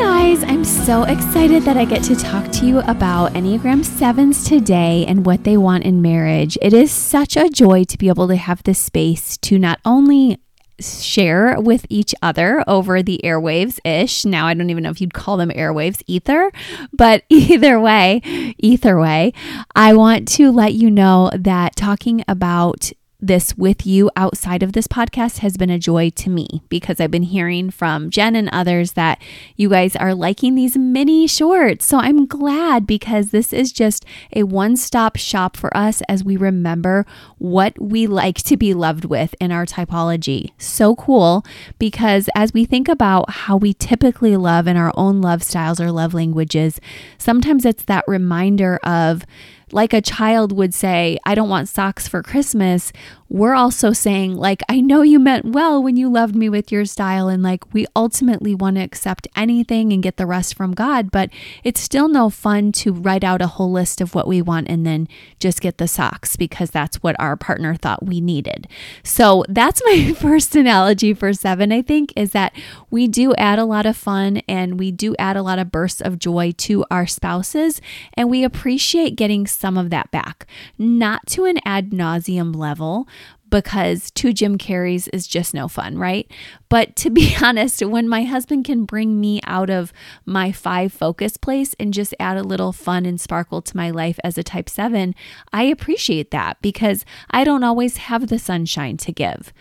Guys, I'm so excited that I get to talk to you about Enneagram 7s today and what they want in marriage. It is such a joy to be able to have this space to not only share with each other over the airwaves ish. Now, I don't even know if you'd call them airwaves, ether, but either way, either way, I want to let you know that talking about this with you outside of this podcast has been a joy to me because I've been hearing from Jen and others that you guys are liking these mini shorts. So I'm glad because this is just a one stop shop for us as we remember what we like to be loved with in our typology. So cool because as we think about how we typically love in our own love styles or love languages, sometimes it's that reminder of like a child would say, I don't want socks for Christmas, we're also saying, like, I know you meant well when you loved me with your style. And like, we ultimately want to accept anything and get the rest from God. But it's still no fun to write out a whole list of what we want and then just get the socks because that's what our partner thought we needed. So that's my first analogy for seven, I think, is that we do add a lot of fun and we do add a lot of bursts of joy to our spouses. And we appreciate getting some of that back, not to an ad nauseum level because two Jim Carreys is just no fun, right? But to be honest, when my husband can bring me out of my five focus place and just add a little fun and sparkle to my life as a type seven, I appreciate that because I don't always have the sunshine to give.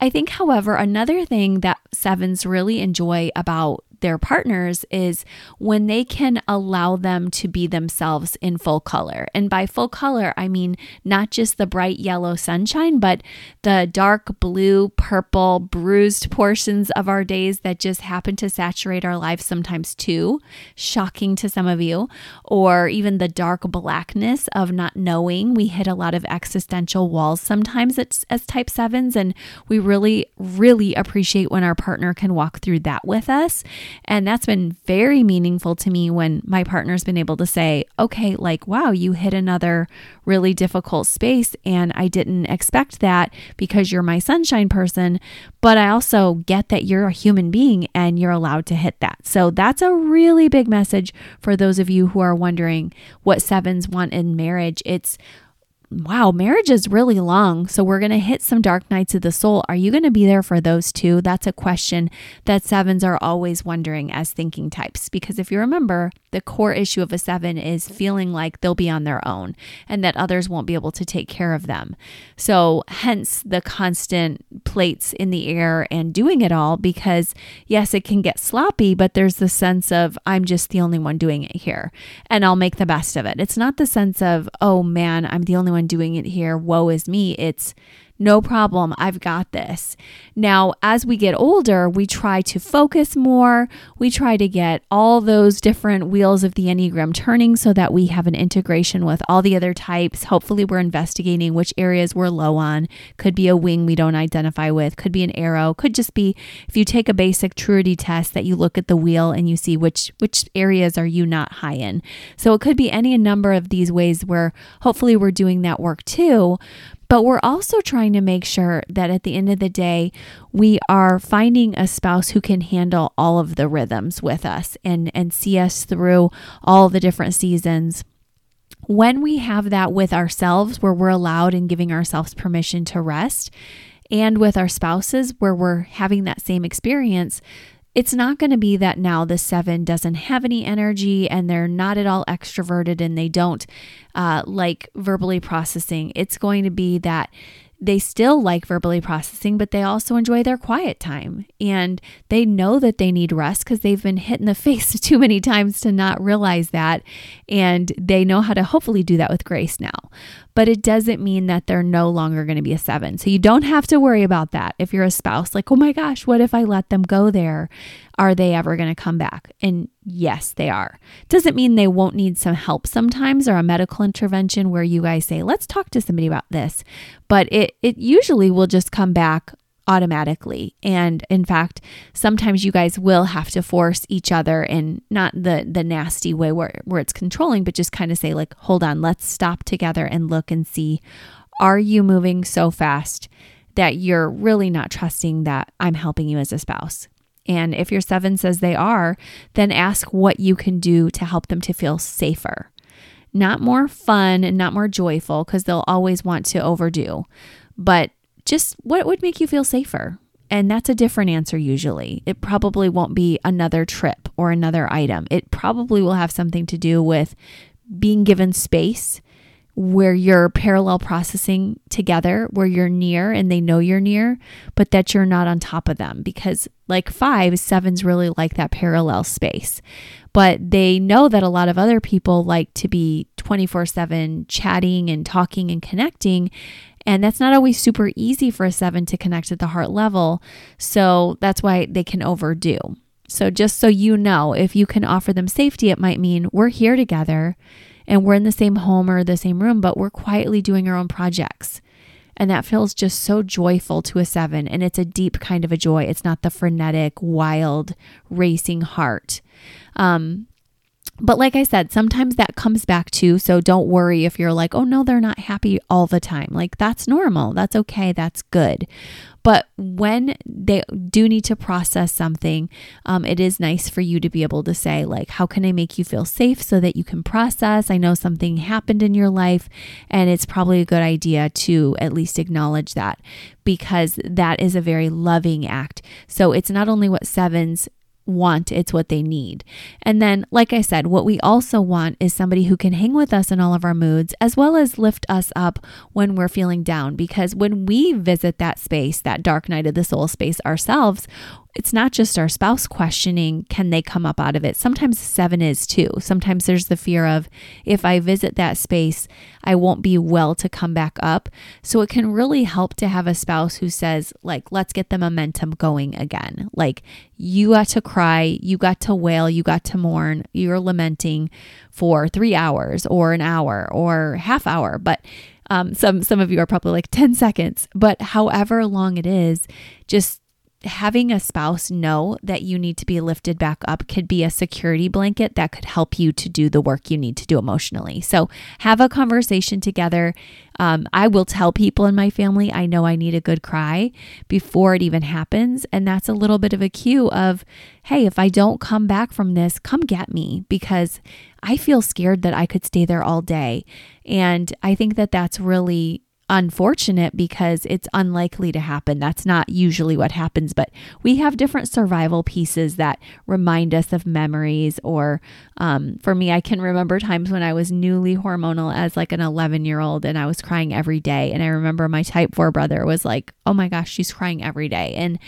I think, however, another thing that sevens really enjoy about their partners is when they can allow them to be themselves in full color. And by full color, I mean not just the bright yellow sunshine, but the dark blue, purple, bruised portions of our days that just happen to saturate our lives sometimes too. Shocking to some of you. Or even the dark blackness of not knowing. We hit a lot of existential walls sometimes as, as type sevens, and we really, really appreciate when our partner can walk through that with us. And that's been very meaningful to me when my partner's been able to say, okay, like, wow, you hit another really difficult space. And I didn't expect that because you're my sunshine person. But I also get that you're a human being and you're allowed to hit that. So that's a really big message for those of you who are wondering what sevens want in marriage. It's wow, marriage is really long. So we're going to hit some dark nights of the soul. Are you going to be there for those two? That's a question that sevens are always wondering as thinking types. Because if you remember, the core issue of a seven is feeling like they'll be on their own and that others won't be able to take care of them. So, hence the constant plates in the air and doing it all because, yes, it can get sloppy, but there's the sense of, I'm just the only one doing it here and I'll make the best of it. It's not the sense of, oh man, I'm the only one doing it here. Woe is me. It's, no problem. I've got this. Now, as we get older, we try to focus more. We try to get all those different wheels of the Enneagram turning so that we have an integration with all the other types. Hopefully, we're investigating which areas we're low on. Could be a wing we don't identify with, could be an arrow, could just be if you take a basic truity test that you look at the wheel and you see which which areas are you not high in. So it could be any number of these ways where hopefully we're doing that work too. But we're also trying to make sure that at the end of the day, we are finding a spouse who can handle all of the rhythms with us and, and see us through all the different seasons. When we have that with ourselves, where we're allowed and giving ourselves permission to rest, and with our spouses, where we're having that same experience, it's not going to be that now the seven doesn't have any energy and they're not at all extroverted and they don't uh, like verbally processing. It's going to be that they still like verbally processing, but they also enjoy their quiet time. And they know that they need rest because they've been hit in the face too many times to not realize that. And they know how to hopefully do that with grace now. But it doesn't mean that they're no longer going to be a seven. So you don't have to worry about that if you're a spouse. Like, oh my gosh, what if I let them go there? Are they ever going to come back? And yes, they are. Doesn't mean they won't need some help sometimes or a medical intervention where you guys say, let's talk to somebody about this. But it, it usually will just come back automatically. And in fact, sometimes you guys will have to force each other in not the the nasty way where, where it's controlling, but just kind of say, like, hold on, let's stop together and look and see are you moving so fast that you're really not trusting that I'm helping you as a spouse? And if your seven says they are, then ask what you can do to help them to feel safer. Not more fun and not more joyful, because they'll always want to overdo, but just what would make you feel safer? And that's a different answer usually. It probably won't be another trip or another item. It probably will have something to do with being given space where you're parallel processing together, where you're near and they know you're near, but that you're not on top of them. Because, like five, sevens really like that parallel space. But they know that a lot of other people like to be 24 7 chatting and talking and connecting. And that's not always super easy for a seven to connect at the heart level. So that's why they can overdo. So, just so you know, if you can offer them safety, it might mean we're here together and we're in the same home or the same room, but we're quietly doing our own projects. And that feels just so joyful to a seven. And it's a deep kind of a joy. It's not the frenetic, wild, racing heart. Um, but like I said, sometimes that comes back too. So don't worry if you're like, oh no, they're not happy all the time. Like that's normal. That's okay. That's good. But when they do need to process something, um, it is nice for you to be able to say, like, how can I make you feel safe so that you can process? I know something happened in your life, and it's probably a good idea to at least acknowledge that because that is a very loving act. So it's not only what sevens want, it's what they need. And then, like I said, what we also want is somebody who can hang with us in all of our moods, as well as lift us up when we're feeling down. Because when we visit that space, that dark night of the soul space ourselves, it's not just our spouse questioning, can they come up out of it? Sometimes seven is too. Sometimes there's the fear of, if I visit that space, I won't be well to come back up. So it can really help to have a spouse who says, like, let's get the momentum going again. Like, you got to cry, you got to wail, you got to mourn, you're lamenting for three hours or an hour or half hour. But um, some some of you are probably like 10 seconds, but however long it is, just having a spouse know that you need to be lifted back up could be a security blanket that could help you to do the work you need to do emotionally. So, have a conversation together. Um, I will tell people in my family I know I need a good cry before it even happens. And that's a little bit of a cue of, hey, if I don't come back from this, come get me because I feel scared that I could stay there all day. And I think that that's really unfortunate because it's unlikely to happen. That's not usually what happens, but we have different survival pieces that remind us of memories. Or um, for me, I can remember times when I was newly hormonal as like an 11 year old and I was crying every day. And I remember my type 4 brother was like, oh my gosh, she's crying every day. And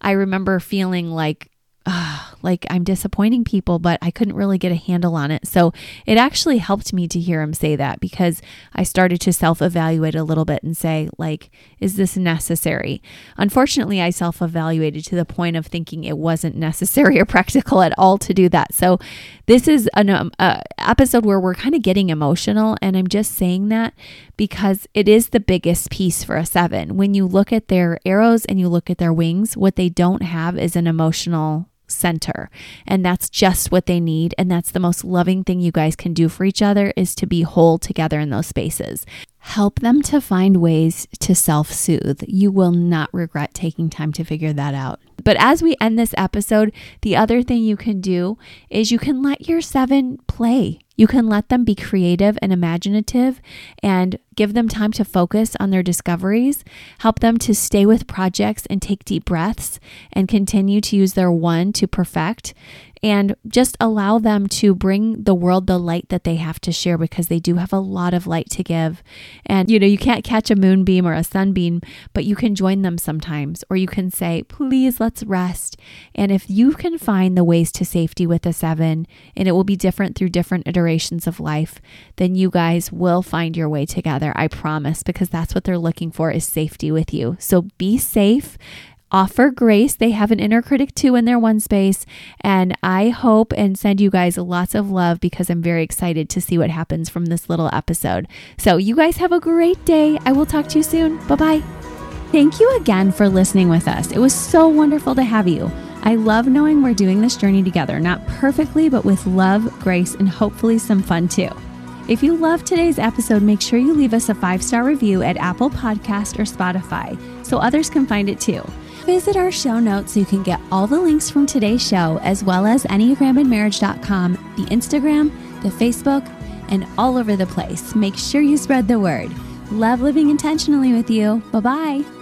I remember feeling like uh, like I'm disappointing people, but I couldn't really get a handle on it. So it actually helped me to hear him say that because I started to self evaluate a little bit and say, like, is this necessary? Unfortunately, I self evaluated to the point of thinking it wasn't necessary or practical at all to do that. So this is an um, uh, episode where we're kind of getting emotional. And I'm just saying that because it is the biggest piece for a seven. When you look at their arrows and you look at their wings, what they don't have is an emotional center. And that's just what they need. And that's the most loving thing you guys can do for each other is to be whole together in those spaces. Help them to find ways to self soothe. You will not regret taking time to figure that out. But as we end this episode, the other thing you can do is you can let your seven play. You can let them be creative and imaginative and give them time to focus on their discoveries, help them to stay with projects and take deep breaths and continue to use their one to perfect. and just allow them to bring the world the light that they have to share because they do have a lot of light to give. And you know, you can't catch a moonbeam or a sunbeam, but you can join them sometimes, or you can say, please, let's rest. And if you can find the ways to safety with a seven, and it will be different through different iterations of life, then you guys will find your way together. I promise, because that's what they're looking for is safety with you. So be safe offer grace. They have an inner critic too in their one space. And I hope and send you guys lots of love because I'm very excited to see what happens from this little episode. So, you guys have a great day. I will talk to you soon. Bye bye. Thank you again for listening with us. It was so wonderful to have you. I love knowing we're doing this journey together, not perfectly, but with love, grace, and hopefully some fun too. If you loved today's episode, make sure you leave us a five star review at Apple Podcast or Spotify so others can find it too. Visit our show notes so you can get all the links from today's show, as well as EnneagramandMarriage.com, the Instagram, the Facebook, and all over the place. Make sure you spread the word. Love living intentionally with you. Bye bye.